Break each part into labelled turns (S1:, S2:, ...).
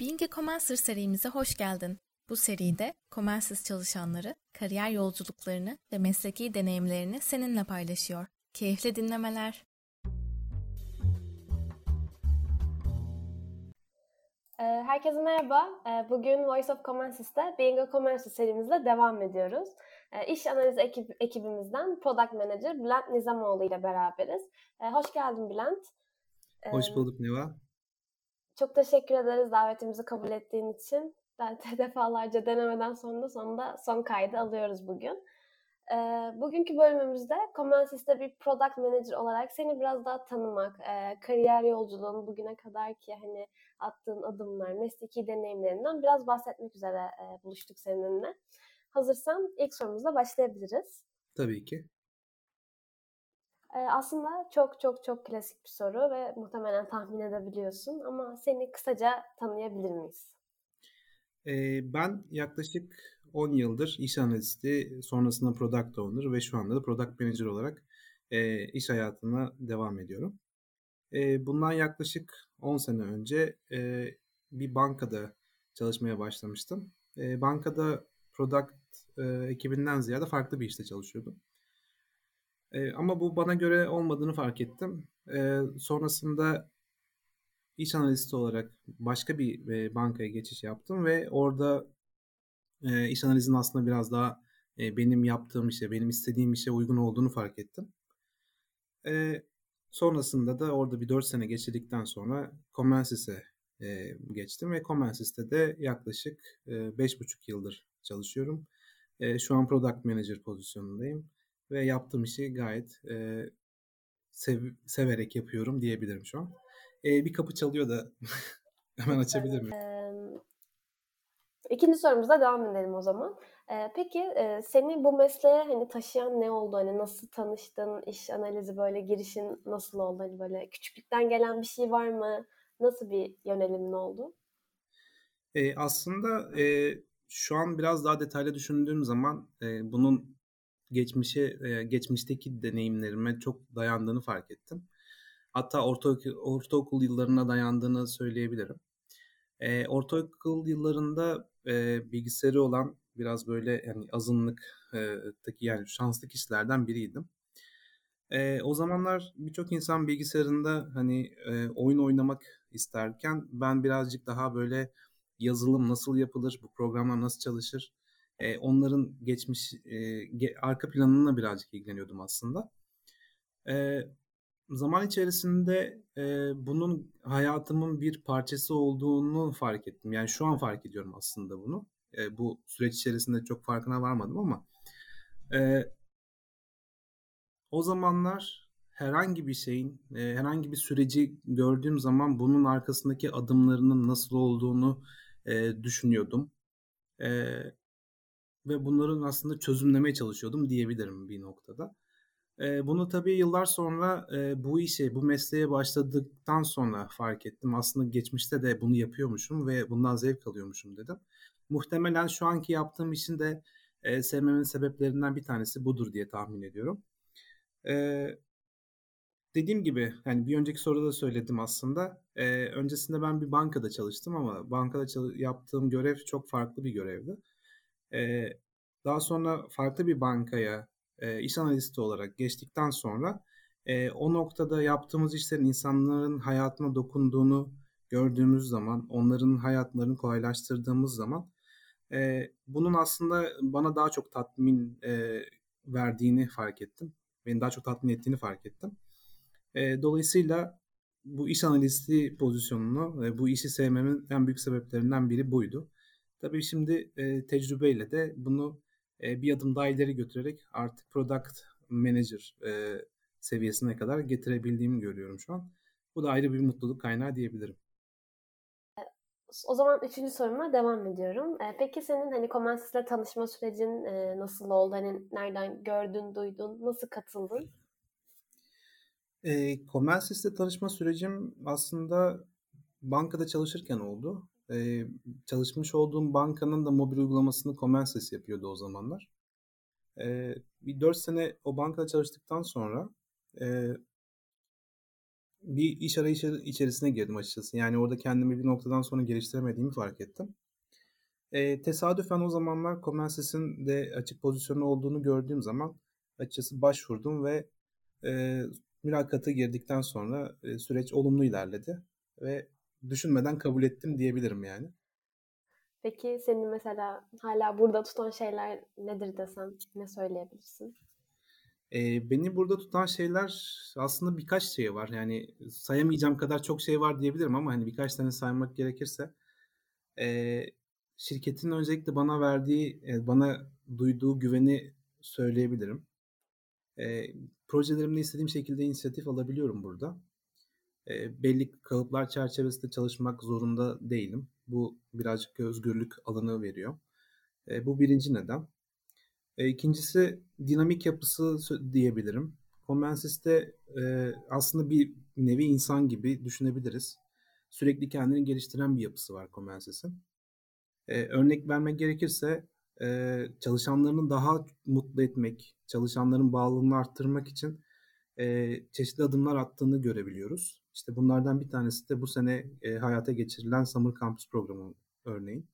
S1: Being a Commencer serimize hoş geldin. Bu seride Comensis çalışanları kariyer yolculuklarını ve mesleki deneyimlerini seninle paylaşıyor. Keyifli dinlemeler.
S2: Ee, herkese merhaba. Ee, bugün Voice of Commences'te Being a Commencer serimizle devam ediyoruz. Ee, iş analizi ekip, ekibimizden Product Manager Bülent Nizamoğlu ile beraberiz. Hoş geldin Bülent.
S3: Hoş bulduk Neva.
S2: Çok teşekkür ederiz davetimizi kabul ettiğin için. Ben de defalarca denemeden sonra sonunda son kaydı alıyoruz bugün. Bugünkü bölümümüzde Comensis'te bir Product Manager olarak seni biraz daha tanımak, kariyer yolculuğun bugüne kadar ki hani attığın adımlar, mesleki deneyimlerinden biraz bahsetmek üzere e, buluştuk seninle. Hazırsan ilk sorumuzla başlayabiliriz.
S3: Tabii ki.
S2: Ee, aslında çok çok çok klasik bir soru ve muhtemelen tahmin edebiliyorsun ama seni kısaca tanıyabilir miyiz?
S3: Ee, ben yaklaşık 10 yıldır iş analisti, sonrasında product owner ve şu anda da product manager olarak e, iş hayatına devam ediyorum. E, bundan yaklaşık 10 sene önce e, bir bankada çalışmaya başlamıştım. E, bankada product e, ekibinden ziyade farklı bir işte çalışıyordum. E, ama bu bana göre olmadığını fark ettim. E, sonrasında iş analisti olarak başka bir e, bankaya geçiş yaptım ve orada e, iş analizinin aslında biraz daha e, benim yaptığım işe, benim istediğim işe uygun olduğunu fark ettim. E, sonrasında da orada bir 4 sene geçirdikten sonra Comensis'e e, geçtim ve Comensis'te de yaklaşık e, 5,5 yıldır çalışıyorum. E, şu an Product Manager pozisyonundayım ve yaptığım işi gayet e, sev, severek yapıyorum diyebilirim şu an. E, bir kapı çalıyor da hemen açabilir miyim?
S2: İkinci sorumuza devam edelim o zaman. Ee, peki e, seni bu mesleğe hani taşıyan ne oldu? Hani nasıl tanıştın? İş analizi böyle girişin nasıl oldu? Hani böyle küçüklükten gelen bir şey var mı? Nasıl bir yönelimin oldu?
S3: E, aslında e, şu an biraz daha detaylı düşündüğüm zaman e, bunun geçmişe geçmişteki deneyimlerime çok dayandığını fark ettim. Hatta ortaokul, ortaokul yıllarına dayandığını söyleyebilirim. E, ortaokul yıllarında e, bilgisayarı olan biraz böyle yani azınlıktaki yani şanslı kişilerden biriydim. E, o zamanlar birçok insan bilgisayarında hani e, oyun oynamak isterken ben birazcık daha böyle yazılım nasıl yapılır, bu programlar nasıl çalışır, e, onların geçmiş e, ge, arka planına birazcık ilgileniyordum aslında. E, zaman içerisinde e, bunun hayatımın bir parçası olduğunu fark ettim. Yani şu an fark ediyorum aslında bunu. E, bu süreç içerisinde çok farkına varmadım ama e, o zamanlar herhangi bir şeyin, e, herhangi bir süreci gördüğüm zaman bunun arkasındaki adımlarının nasıl olduğunu e, düşünüyordum. E, ve bunların aslında çözümlemeye çalışıyordum diyebilirim bir noktada. E, bunu tabii yıllar sonra e, bu işe, bu mesleğe başladıktan sonra fark ettim. Aslında geçmişte de bunu yapıyormuşum ve bundan zevk alıyormuşum dedim. Muhtemelen şu anki yaptığım işin de e, sevmemin sebeplerinden bir tanesi budur diye tahmin ediyorum. E, dediğim gibi yani bir önceki soruda da söyledim aslında. E, öncesinde ben bir bankada çalıştım ama bankada çalış- yaptığım görev çok farklı bir görevdi. E, daha sonra farklı bir bankaya e, iş analisti olarak geçtikten sonra e, o noktada yaptığımız işlerin insanların hayatına dokunduğunu gördüğümüz zaman, onların hayatlarını kolaylaştırdığımız zaman e, bunun aslında bana daha çok tatmin e, verdiğini fark ettim. Beni daha çok tatmin ettiğini fark ettim. E, dolayısıyla bu iş analisti pozisyonunu, e, bu işi sevmemin en büyük sebeplerinden biri buydu. Tabii şimdi e, tecrübeyle de bunu e, bir adım daha ileri götürerek artık product manager e, seviyesine kadar getirebildiğimi görüyorum şu an. Bu da ayrı bir mutluluk kaynağı diyebilirim.
S2: O zaman üçüncü soruma devam ediyorum. E, peki senin hani Comensis'le tanışma sürecin e, nasıl oldu? Hani nereden gördün, duydun, nasıl katıldın?
S3: E, Comensis'le tanışma sürecim aslında bankada çalışırken oldu çalışmış olduğum bankanın da mobil uygulamasını Comensis yapıyordu o zamanlar. Bir 4 sene o bankada çalıştıktan sonra bir iş arayışı içerisine girdim açıkçası. Yani orada kendimi bir noktadan sonra geliştiremediğimi fark ettim. E, tesadüfen o zamanlar Comensis'in de açık pozisyonu olduğunu gördüğüm zaman açıkçası başvurdum ve e, mülakata girdikten sonra e, süreç olumlu ilerledi ve düşünmeden kabul ettim diyebilirim yani.
S2: Peki senin mesela hala burada tutan şeyler nedir desem ne söyleyebilirsin?
S3: E, beni burada tutan şeyler aslında birkaç şey var. Yani sayamayacağım kadar çok şey var diyebilirim ama hani birkaç tane saymak gerekirse e, şirketin öncelikle bana verdiği, e, bana duyduğu güveni söyleyebilirim. E, projelerimde istediğim şekilde inisiyatif alabiliyorum burada. E, belli kalıplar çerçevesinde çalışmak zorunda değilim. Bu birazcık özgürlük alanı veriyor. E, bu birinci neden. E, ikincisi dinamik yapısı diyebilirim. Comensis'te e, aslında bir nevi insan gibi düşünebiliriz. Sürekli kendini geliştiren bir yapısı var Comensis'in. E, örnek vermek gerekirse e, çalışanlarını daha mutlu etmek, çalışanların bağlılığını arttırmak için e, çeşitli adımlar attığını görebiliyoruz. İşte bunlardan bir tanesi de bu sene e, hayata geçirilen Summer Campus programı örneğin.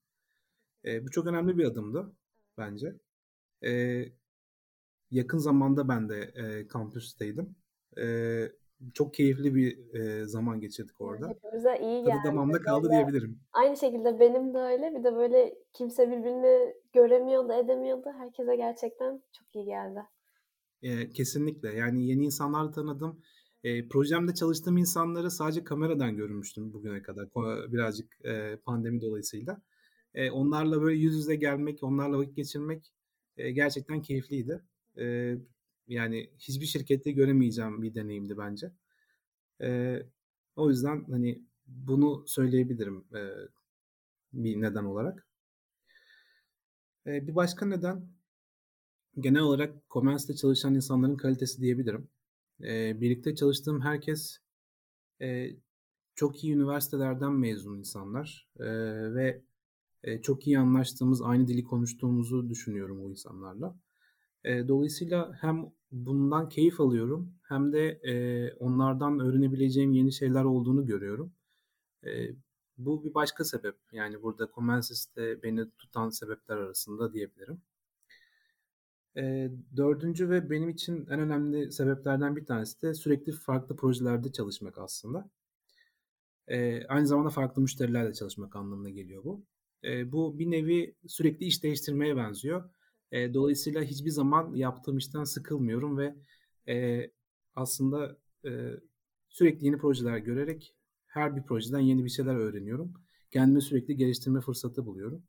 S3: E, bu çok önemli bir adımdı bence. E, yakın zamanda ben de e, kampüsteydim. E, çok keyifli bir e, zaman geçirdik orada.
S2: Hepimize iyi geldi.
S3: Tadı damamda kaldı böyle, diyebilirim.
S2: Aynı şekilde benim de öyle. Bir de böyle kimse birbirini göremiyordu, edemiyordu. Herkese gerçekten çok iyi geldi.
S3: E, kesinlikle. Yani yeni insanlar tanıdım. E, projemde çalıştığım insanları sadece kameradan görmüştüm bugüne kadar. Birazcık e, pandemi dolayısıyla. E, onlarla böyle yüz yüze gelmek, onlarla vakit geçirmek e, gerçekten keyifliydi. E, yani hiçbir şirkette göremeyeceğim bir deneyimdi bence. E, o yüzden hani bunu söyleyebilirim e, bir neden olarak. E, bir başka neden genel olarak Comens'te çalışan insanların kalitesi diyebilirim. E, birlikte çalıştığım herkes e, çok iyi üniversitelerden mezun insanlar e, ve e, çok iyi anlaştığımız, aynı dili konuştuğumuzu düşünüyorum o insanlarla. E, dolayısıyla hem bundan keyif alıyorum hem de e, onlardan öğrenebileceğim yeni şeyler olduğunu görüyorum. E, bu bir başka sebep. Yani burada Comensis'te beni tutan sebepler arasında diyebilirim. E, dördüncü ve benim için en önemli sebeplerden bir tanesi de sürekli farklı projelerde çalışmak aslında. E, aynı zamanda farklı müşterilerle çalışmak anlamına geliyor bu. E, bu bir nevi sürekli iş değiştirmeye benziyor. E, dolayısıyla hiçbir zaman yaptığım işten sıkılmıyorum ve e, aslında e, sürekli yeni projeler görerek her bir projeden yeni bir şeyler öğreniyorum. Kendimi sürekli geliştirme fırsatı buluyorum.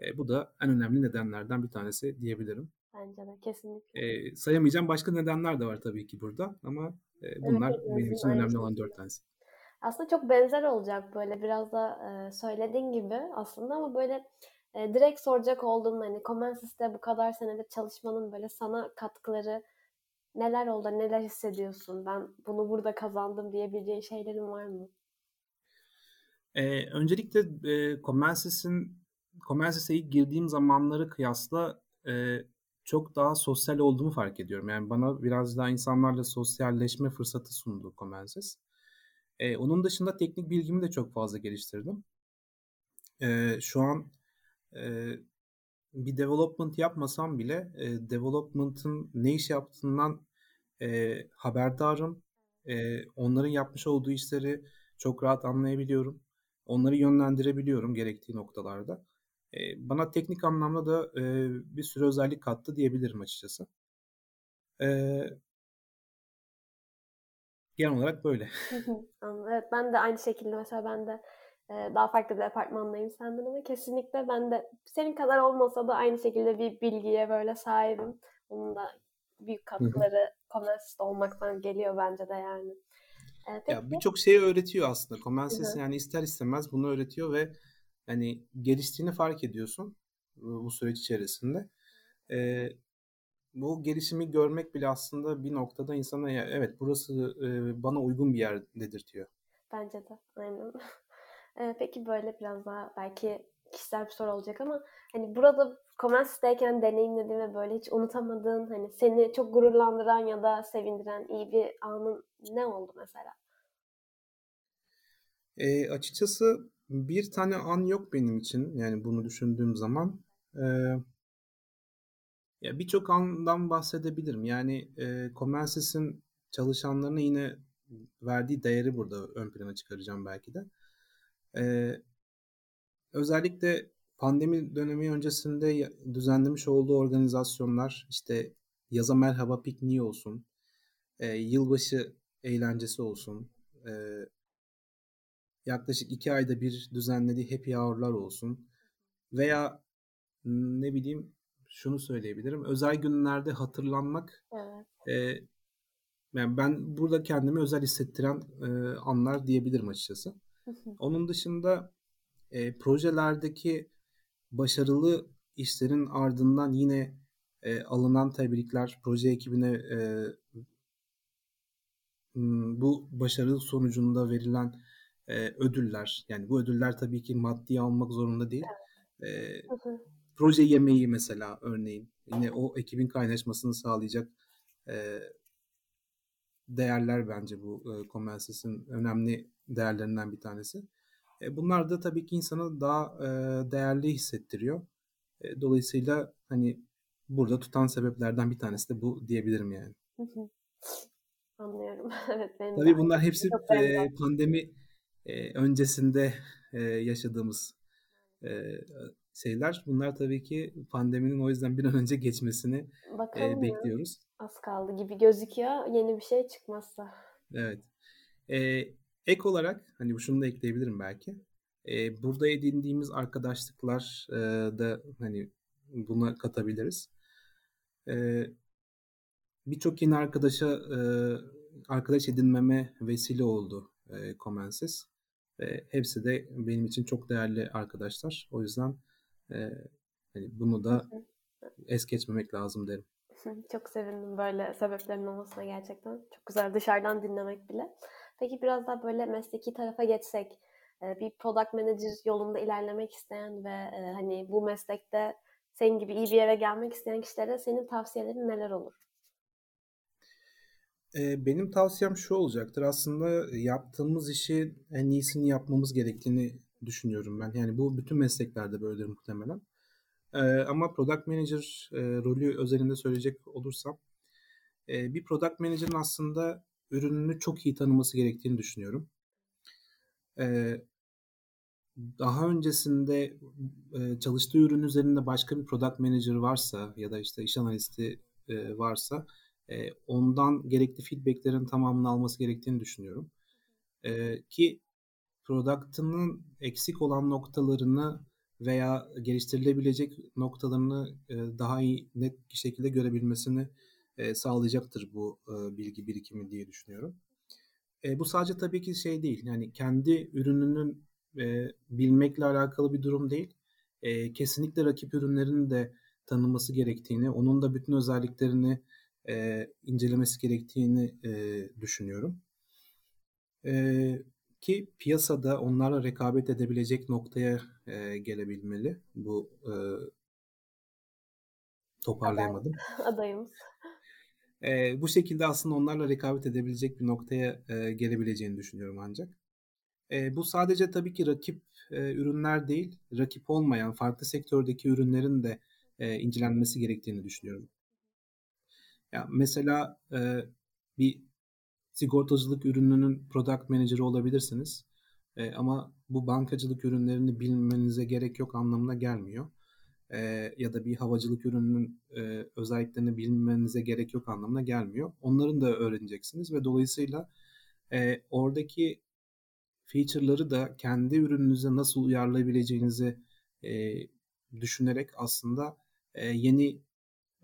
S3: E, bu da en önemli nedenlerden bir tanesi diyebilirim.
S2: Bence de kesinlikle.
S3: E, sayamayacağım başka nedenler de var tabii ki burada ama e, bunlar evet, benim için önemli olan dört tanesi.
S2: Aslında çok benzer olacak böyle biraz da e, söylediğin gibi aslında ama böyle e, direkt soracak olduğum hani Comensis'te bu kadar senedir çalışmanın böyle sana katkıları neler oldu, neler hissediyorsun? Ben bunu burada kazandım diyebileceğin şeylerin var mı?
S3: Ee, öncelikle e, Comensis'in Comensis'e ilk girdiğim zamanları kıyasla e, çok daha sosyal olduğumu fark ediyorum. Yani bana biraz daha insanlarla sosyalleşme fırsatı sundu Comensis. E, onun dışında teknik bilgimi de çok fazla geliştirdim. E, şu an e, bir development yapmasam bile e, development'ın ne iş yaptığından e, haberdarım. E, onların yapmış olduğu işleri çok rahat anlayabiliyorum. Onları yönlendirebiliyorum gerektiği noktalarda. Bana teknik anlamda da bir sürü özellik kattı diyebilirim açıkçası. Genel olarak böyle.
S2: evet ben de aynı şekilde mesela ben de daha farklı bir departmandayım senden ama kesinlikle ben de senin kadar olmasa da aynı şekilde bir bilgiye böyle sahibim. Onun da büyük katkıları Comensis'te olmaktan geliyor bence de yani.
S3: Ee, ya birçok şeyi öğretiyor aslında. Comensys yani ister istemez bunu öğretiyor ve hani geliştiğini fark ediyorsun bu süreç içerisinde. Ee, bu gelişimi görmek bile aslında bir noktada insana ya, evet burası e, bana uygun bir yer dedirtiyor.
S2: Bence de aynen. peki böyle biraz daha belki kişisel bir soru olacak ama hani burada Comensis'teyken deneyimlediğin ve böyle hiç unutamadığın hani seni çok gururlandıran ya da sevindiren iyi bir anın ne oldu mesela?
S3: E, açıkçası bir tane an yok benim için. Yani bunu düşündüğüm zaman. E, ya birçok andan bahsedebilirim. Yani e, Comensis'in çalışanlarına yine verdiği değeri burada ön plana çıkaracağım belki de. E, özellikle pandemi dönemi öncesinde düzenlemiş olduğu organizasyonlar işte yaza merhaba pikniği olsun, e, yılbaşı eğlencesi olsun, e, yaklaşık iki ayda bir düzenlediği happy hour'lar olsun veya ne bileyim şunu söyleyebilirim. Özel günlerde hatırlanmak evet. e, yani ben burada kendimi özel hissettiren e, anlar diyebilirim açıkçası. Onun dışında e, projelerdeki başarılı işlerin ardından yine e, alınan tebrikler, proje ekibine e, bu başarı sonucunda verilen e, ödüller, yani bu ödüller tabii ki maddi almak zorunda değil. E, proje yemeği mesela örneğin, yine o ekibin kaynaşmasını sağlayacak e, değerler bence bu e, Comensis'in önemli değerlerinden bir tanesi. E, bunlar da tabii ki insanı daha e, değerli hissettiriyor. E, dolayısıyla hani burada tutan sebeplerden bir tanesi de bu diyebilirim yani.
S2: Anlıyorum. evet benim
S3: Tabii bunlar hepsi e, pandemi e, öncesinde e, yaşadığımız e, şeyler. Bunlar tabii ki pandeminin o yüzden bir an önce geçmesini e, bekliyoruz.
S2: Ya. Az kaldı gibi gözüküyor. Yeni bir şey çıkmazsa.
S3: Evet. E, ek olarak hani şunu da ekleyebilirim belki. E, burada edindiğimiz arkadaşlıklar e, da hani buna katabiliriz. E, Birçok yeni arkadaşa e, arkadaş edinmeme vesile oldu e, Comensis. Ve hepsi de benim için çok değerli arkadaşlar. O yüzden e, hani bunu da es geçmemek lazım derim.
S2: Çok sevindim böyle sebeplerin olmasına gerçekten. Çok güzel dışarıdan dinlemek bile. Peki biraz daha böyle mesleki tarafa geçsek. Bir product manager yolunda ilerlemek isteyen ve hani bu meslekte senin gibi iyi bir yere gelmek isteyen kişilere senin tavsiyelerin neler olur?
S3: Benim tavsiyem şu olacaktır. Aslında yaptığımız işi en iyisini yapmamız gerektiğini düşünüyorum ben. Yani bu bütün mesleklerde böyledir muhtemelen. Ama product manager rolü özelinde söyleyecek olursam bir product manager'ın aslında ürününü çok iyi tanıması gerektiğini düşünüyorum. Daha öncesinde çalıştığı ürün üzerinde başka bir product manager varsa ya da işte iş analisti varsa e, ondan gerekli feedbacklerin tamamını alması gerektiğini düşünüyorum. E, ki product'ının eksik olan noktalarını veya geliştirilebilecek noktalarını e, daha iyi net bir şekilde görebilmesini e, sağlayacaktır bu e, bilgi birikimi diye düşünüyorum. E, bu sadece tabii ki şey değil. Yani kendi ürününün e, bilmekle alakalı bir durum değil. E, kesinlikle rakip ürünlerin de tanınması gerektiğini, onun da bütün özelliklerini e, incelemesi gerektiğini e, düşünüyorum. E, ki piyasada onlarla rekabet edebilecek noktaya e, gelebilmeli. Bu e, toparlayamadım.
S2: Adayımız.
S3: E, bu şekilde aslında onlarla rekabet edebilecek bir noktaya e, gelebileceğini düşünüyorum ancak. E, bu sadece tabii ki rakip e, ürünler değil, rakip olmayan farklı sektördeki ürünlerin de e, incelenmesi gerektiğini düşünüyorum. Ya mesela e, bir sigortacılık ürününün product manager'ı olabilirsiniz. E, ama bu bankacılık ürünlerini bilmenize gerek yok anlamına gelmiyor. E, ya da bir havacılık ürününün e, özelliklerini bilmenize gerek yok anlamına gelmiyor. Onların da öğreneceksiniz ve dolayısıyla e, oradaki feature'ları da kendi ürününüze nasıl uyarlayabileceğinizi e, düşünerek aslında e, yeni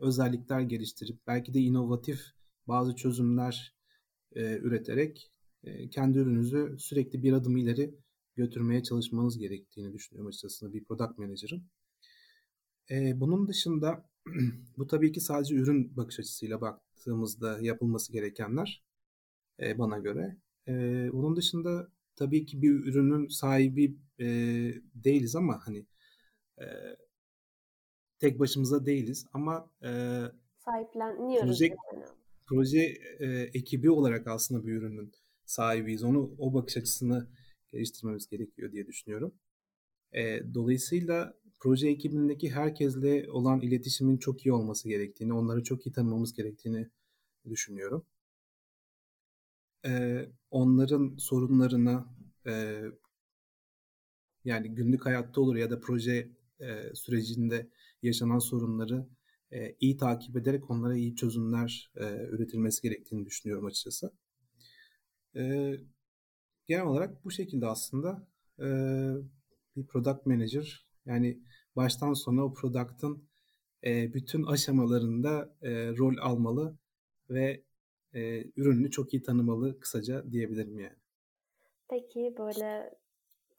S3: özellikler geliştirip belki de inovatif bazı çözümler e, üreterek e, kendi ürününüzü sürekli bir adım ileri götürmeye çalışmanız gerektiğini düşünüyorum açıkçası bir product manager'ın. E, bunun dışında bu tabii ki sadece ürün bakış açısıyla baktığımızda yapılması gerekenler e, bana göre. E, bunun dışında tabii ki bir ürünün sahibi e, değiliz ama hani e, tek başımıza değiliz ama e,
S2: sahipleniyoruz.
S3: Proje, yani. proje e, ekibi olarak aslında bir ürünün sahibiyiz. Onu o bakış açısını geliştirmemiz gerekiyor diye düşünüyorum. E, dolayısıyla proje ekibindeki herkesle olan iletişimin çok iyi olması gerektiğini, onları çok iyi tanımamız gerektiğini düşünüyorum. E, onların sorunlarına e, yani günlük hayatta olur ya da proje e, sürecinde yaşanan sorunları e, iyi takip ederek onlara iyi çözümler e, üretilmesi gerektiğini düşünüyorum açıkçası. E, genel olarak bu şekilde aslında bir product manager yani baştan sona o product'ın bütün aşamalarında rol almalı ve e, ürününü çok iyi tanımalı kısaca diyebilirim yani.
S2: Peki böyle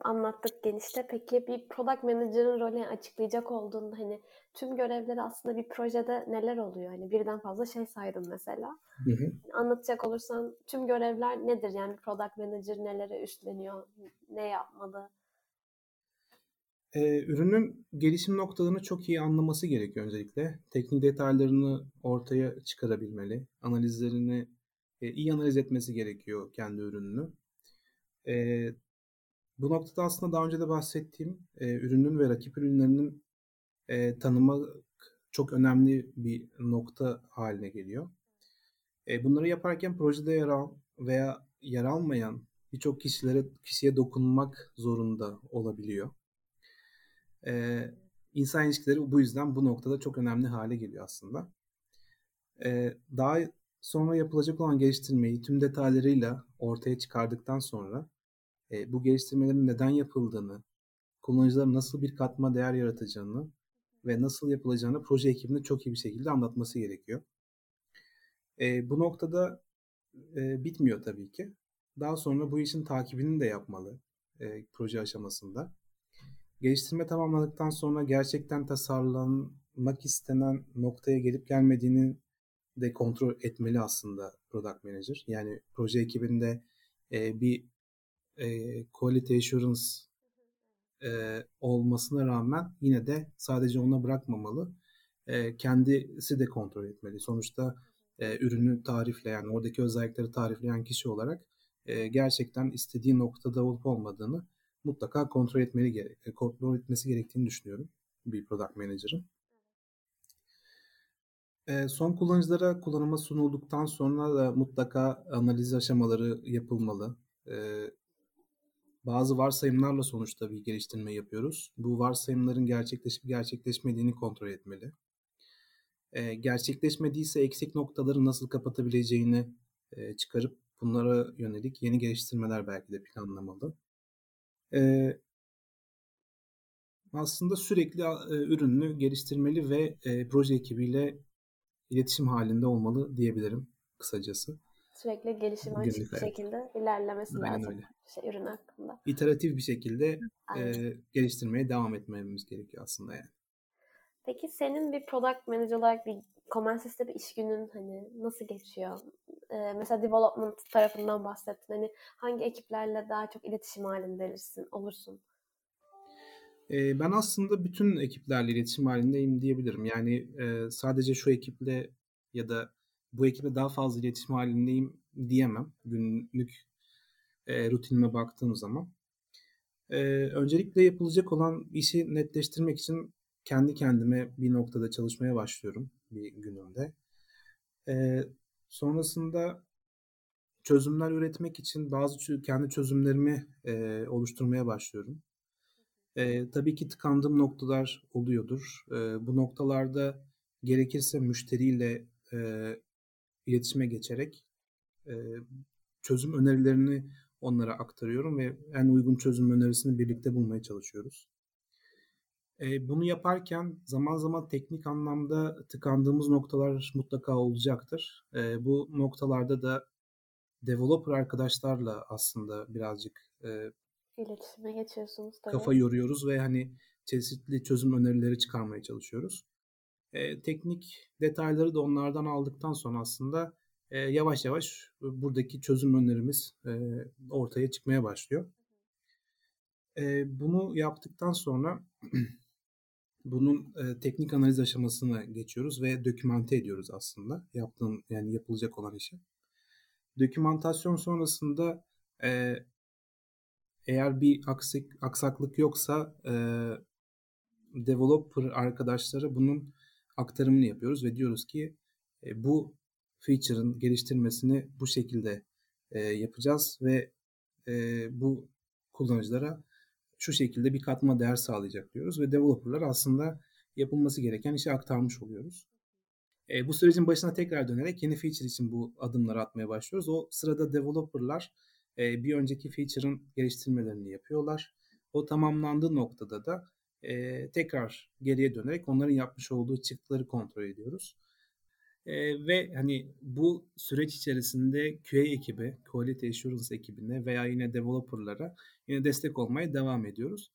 S2: anlattık genişte. Peki bir product manager'ın rolünü açıklayacak olduğunda hani tüm görevleri aslında bir projede neler oluyor? Hani birden fazla şey saydın mesela. Hı hı. Anlatacak olursan tüm görevler nedir? Yani product manager nelere üstleniyor? Ne yapmalı?
S3: Ee, ürünün gelişim noktalarını çok iyi anlaması gerekiyor öncelikle. Teknik detaylarını ortaya çıkarabilmeli. Analizlerini e, iyi analiz etmesi gerekiyor kendi ürününü. E, bu noktada aslında daha önce de bahsettiğim e, ürünün ve rakip ürünlerinin e, tanıma çok önemli bir nokta haline geliyor. E, bunları yaparken projede yer al veya yer almayan birçok kişilere kişiye dokunmak zorunda olabiliyor. E, insan ilişkileri bu yüzden bu noktada çok önemli hale geliyor aslında. E, daha sonra yapılacak olan geliştirmeyi tüm detaylarıyla ortaya çıkardıktan sonra e, bu geliştirmelerin neden yapıldığını, kullanıcılara nasıl bir katma değer yaratacağını ve nasıl yapılacağını proje ekibine çok iyi bir şekilde anlatması gerekiyor. E, bu noktada e, bitmiyor tabii ki. Daha sonra bu işin takibini de yapmalı e, proje aşamasında. Geliştirme tamamladıktan sonra gerçekten tasarlanmak istenen noktaya gelip gelmediğini de kontrol etmeli aslında product manager. Yani proje ekibinde e, bir e, quality assurance e, olmasına rağmen yine de sadece ona bırakmamalı. E, kendisi de kontrol etmeli. Sonuçta e, ürünü tarifleyen, oradaki özellikleri tarifleyen kişi olarak e, gerçekten istediği noktada olup olmadığını mutlaka kontrol etmeli kontrol etmesi gerektiğini düşünüyorum bir product manager'ın. E, son kullanıcılara kullanıma sunulduktan sonra da mutlaka analiz aşamaları yapılmalı. E, bazı varsayımlarla sonuçta bir geliştirme yapıyoruz. Bu varsayımların gerçekleşip gerçekleşmediğini kontrol etmeli. E, gerçekleşmediyse eksik noktaları nasıl kapatabileceğini e, çıkarıp bunlara yönelik yeni geliştirmeler belki de planlamalı. E, aslında sürekli e, ürününü geliştirmeli ve e, proje ekibiyle iletişim halinde olmalı diyebilirim kısacası
S2: sürekli gelişime açık bir şekilde ilerlemesi Aynen lazım öyle. Şey, ürün hakkında.
S3: İteratif bir şekilde e, geliştirmeye devam etmemiz gerekiyor aslında yani.
S2: Peki senin bir product manager olarak bir Comensis'te bir iş günün hani nasıl geçiyor? Ee, mesela development tarafından bahsettin. Hani hangi ekiplerle daha çok iletişim halindesin, olursun?
S3: Ee, ben aslında bütün ekiplerle iletişim halindeyim diyebilirim. Yani e, sadece şu ekiple ya da bu ekibe daha fazla iletişim halindeyim diyemem günlük e, rutinime baktığım zaman. E, öncelikle yapılacak olan işi netleştirmek için kendi kendime bir noktada çalışmaya başlıyorum bir günümde. E, sonrasında çözümler üretmek için bazı kendi çözümlerimi e, oluşturmaya başlıyorum. E, tabii ki tıkandığım noktalar oluyordur. E, bu noktalarda gerekirse müşteriyle e, iletişime geçerek e, çözüm önerilerini onlara aktarıyorum ve en uygun çözüm önerisini birlikte bulmaya çalışıyoruz. E, bunu yaparken zaman zaman teknik anlamda tıkandığımız noktalar mutlaka olacaktır. E, bu noktalarda da developer arkadaşlarla aslında birazcık e,
S2: iletişime geçiyorsunuz
S3: tabii. Kafa yoruyoruz ve hani çeşitli çözüm önerileri çıkarmaya çalışıyoruz. E, teknik detayları da onlardan aldıktan sonra aslında e, yavaş yavaş buradaki çözüm önerimiz e, ortaya çıkmaya başlıyor. E, bunu yaptıktan sonra bunun e, teknik analiz aşamasına geçiyoruz ve dokümante ediyoruz aslında yaptığın yani yapılacak olan işi. Dokümantasyon sonrasında e, eğer bir aksik, aksaklık yoksa e, developer arkadaşlara bunun aktarımını yapıyoruz ve diyoruz ki e, bu feature'ın geliştirmesini bu şekilde e, yapacağız ve e, bu kullanıcılara şu şekilde bir katma değer sağlayacak diyoruz ve developerlar aslında yapılması gereken işi aktarmış oluyoruz. E, bu sürecin başına tekrar dönerek yeni feature için bu adımları atmaya başlıyoruz. O sırada developerlar e, bir önceki feature'ın geliştirmelerini yapıyorlar. O tamamlandığı noktada da e, tekrar geriye dönerek onların yapmış olduğu çıktıları kontrol ediyoruz. E, ve hani bu süreç içerisinde QA ekibi, Quality Assurance ekibine veya yine developerlara yine destek olmaya devam ediyoruz.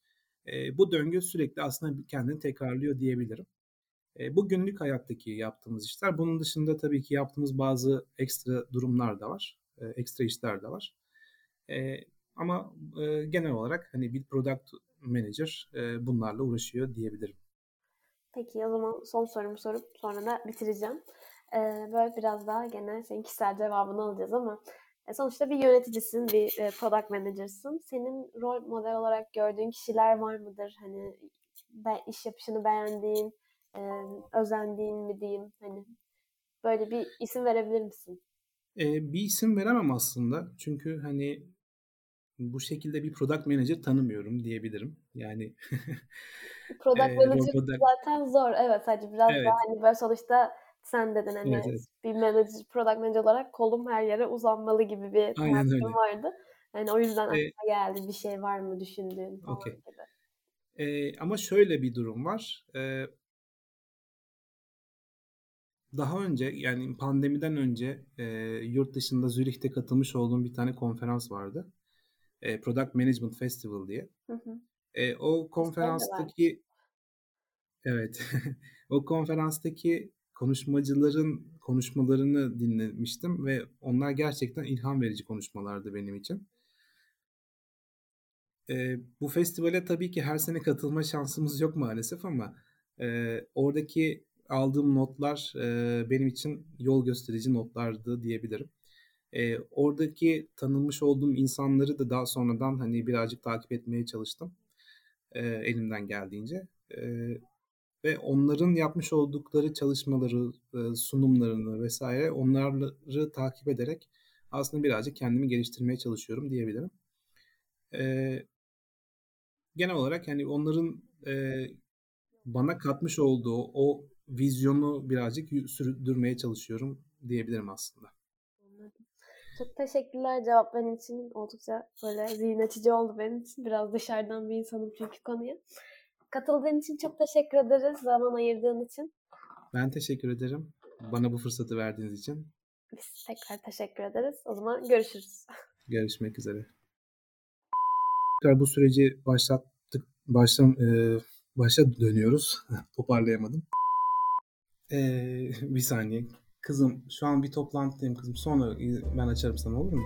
S3: E, bu döngü sürekli aslında kendini tekrarlıyor diyebilirim. E, bu günlük hayattaki yaptığımız işler. Bunun dışında tabii ki yaptığımız bazı ekstra durumlar da var. E, ekstra işler de var. E, ama e, genel olarak hani bir product manager e, bunlarla uğraşıyor diyebilirim.
S2: Peki o zaman son sorumu sorup sonra da bitireceğim. Ee, böyle biraz daha gene senin kişisel cevabını alacağız ama e, sonuçta bir yöneticisin, bir e, product manager'sın. Senin rol model olarak gördüğün kişiler var mıdır? Hani be, iş yapışını beğendiğin, e, özendiğin mi diyeyim? Hani böyle bir isim verebilir misin?
S3: Ee, bir isim veremem aslında. Çünkü hani bu şekilde bir product manager tanımıyorum diyebilirim. Yani
S2: product manager product... zaten zor. Evet sadece biraz evet. daha hani böyle sonuçta sen dedin hani evet, evet. bir manager, product manager olarak kolum her yere uzanmalı gibi bir tanım vardı. Yani o yüzden ee, geldi bir şey var mı düşündüğün falan okay. gibi.
S3: Ee, ama şöyle bir durum var. Ee, daha önce yani pandemiden önce e, yurt dışında Zürih'te katılmış olduğum bir tane konferans vardı. E, Product Management Festival diye. Hı hı. E, o konferanstaki evet o konferanstaki konuşmacıların konuşmalarını dinlemiştim ve onlar gerçekten ilham verici konuşmalardı benim için. E, bu festivale tabii ki her sene katılma şansımız yok maalesef ama e, oradaki aldığım notlar e, benim için yol gösterici notlardı diyebilirim. E, oradaki tanınmış olduğum insanları da daha sonradan hani birazcık takip etmeye çalıştım e, elimden geldiğince. E, ve onların yapmış oldukları çalışmaları, e, sunumlarını vesaire onları takip ederek aslında birazcık kendimi geliştirmeye çalışıyorum diyebilirim. E, genel olarak yani onların e, bana katmış olduğu o vizyonu birazcık sürdürmeye çalışıyorum diyebilirim aslında.
S2: Çok teşekkürler cevapların için. Oldukça böyle zihin açıcı oldu benim için. Biraz dışarıdan bir insanım çünkü konuya. Katıldığın için çok teşekkür ederiz. Zaman ayırdığın için.
S3: Ben teşekkür ederim. Bana bu fırsatı verdiğiniz için.
S2: Biz tekrar teşekkür ederiz. O zaman görüşürüz.
S3: Görüşmek üzere. Tekrar bu süreci başlattık. Baştan e, başa dönüyoruz. Toparlayamadım. E, bir saniye. Kızım şu an bir toplantıdayım kızım. Sonra ben açarım sana olur mu?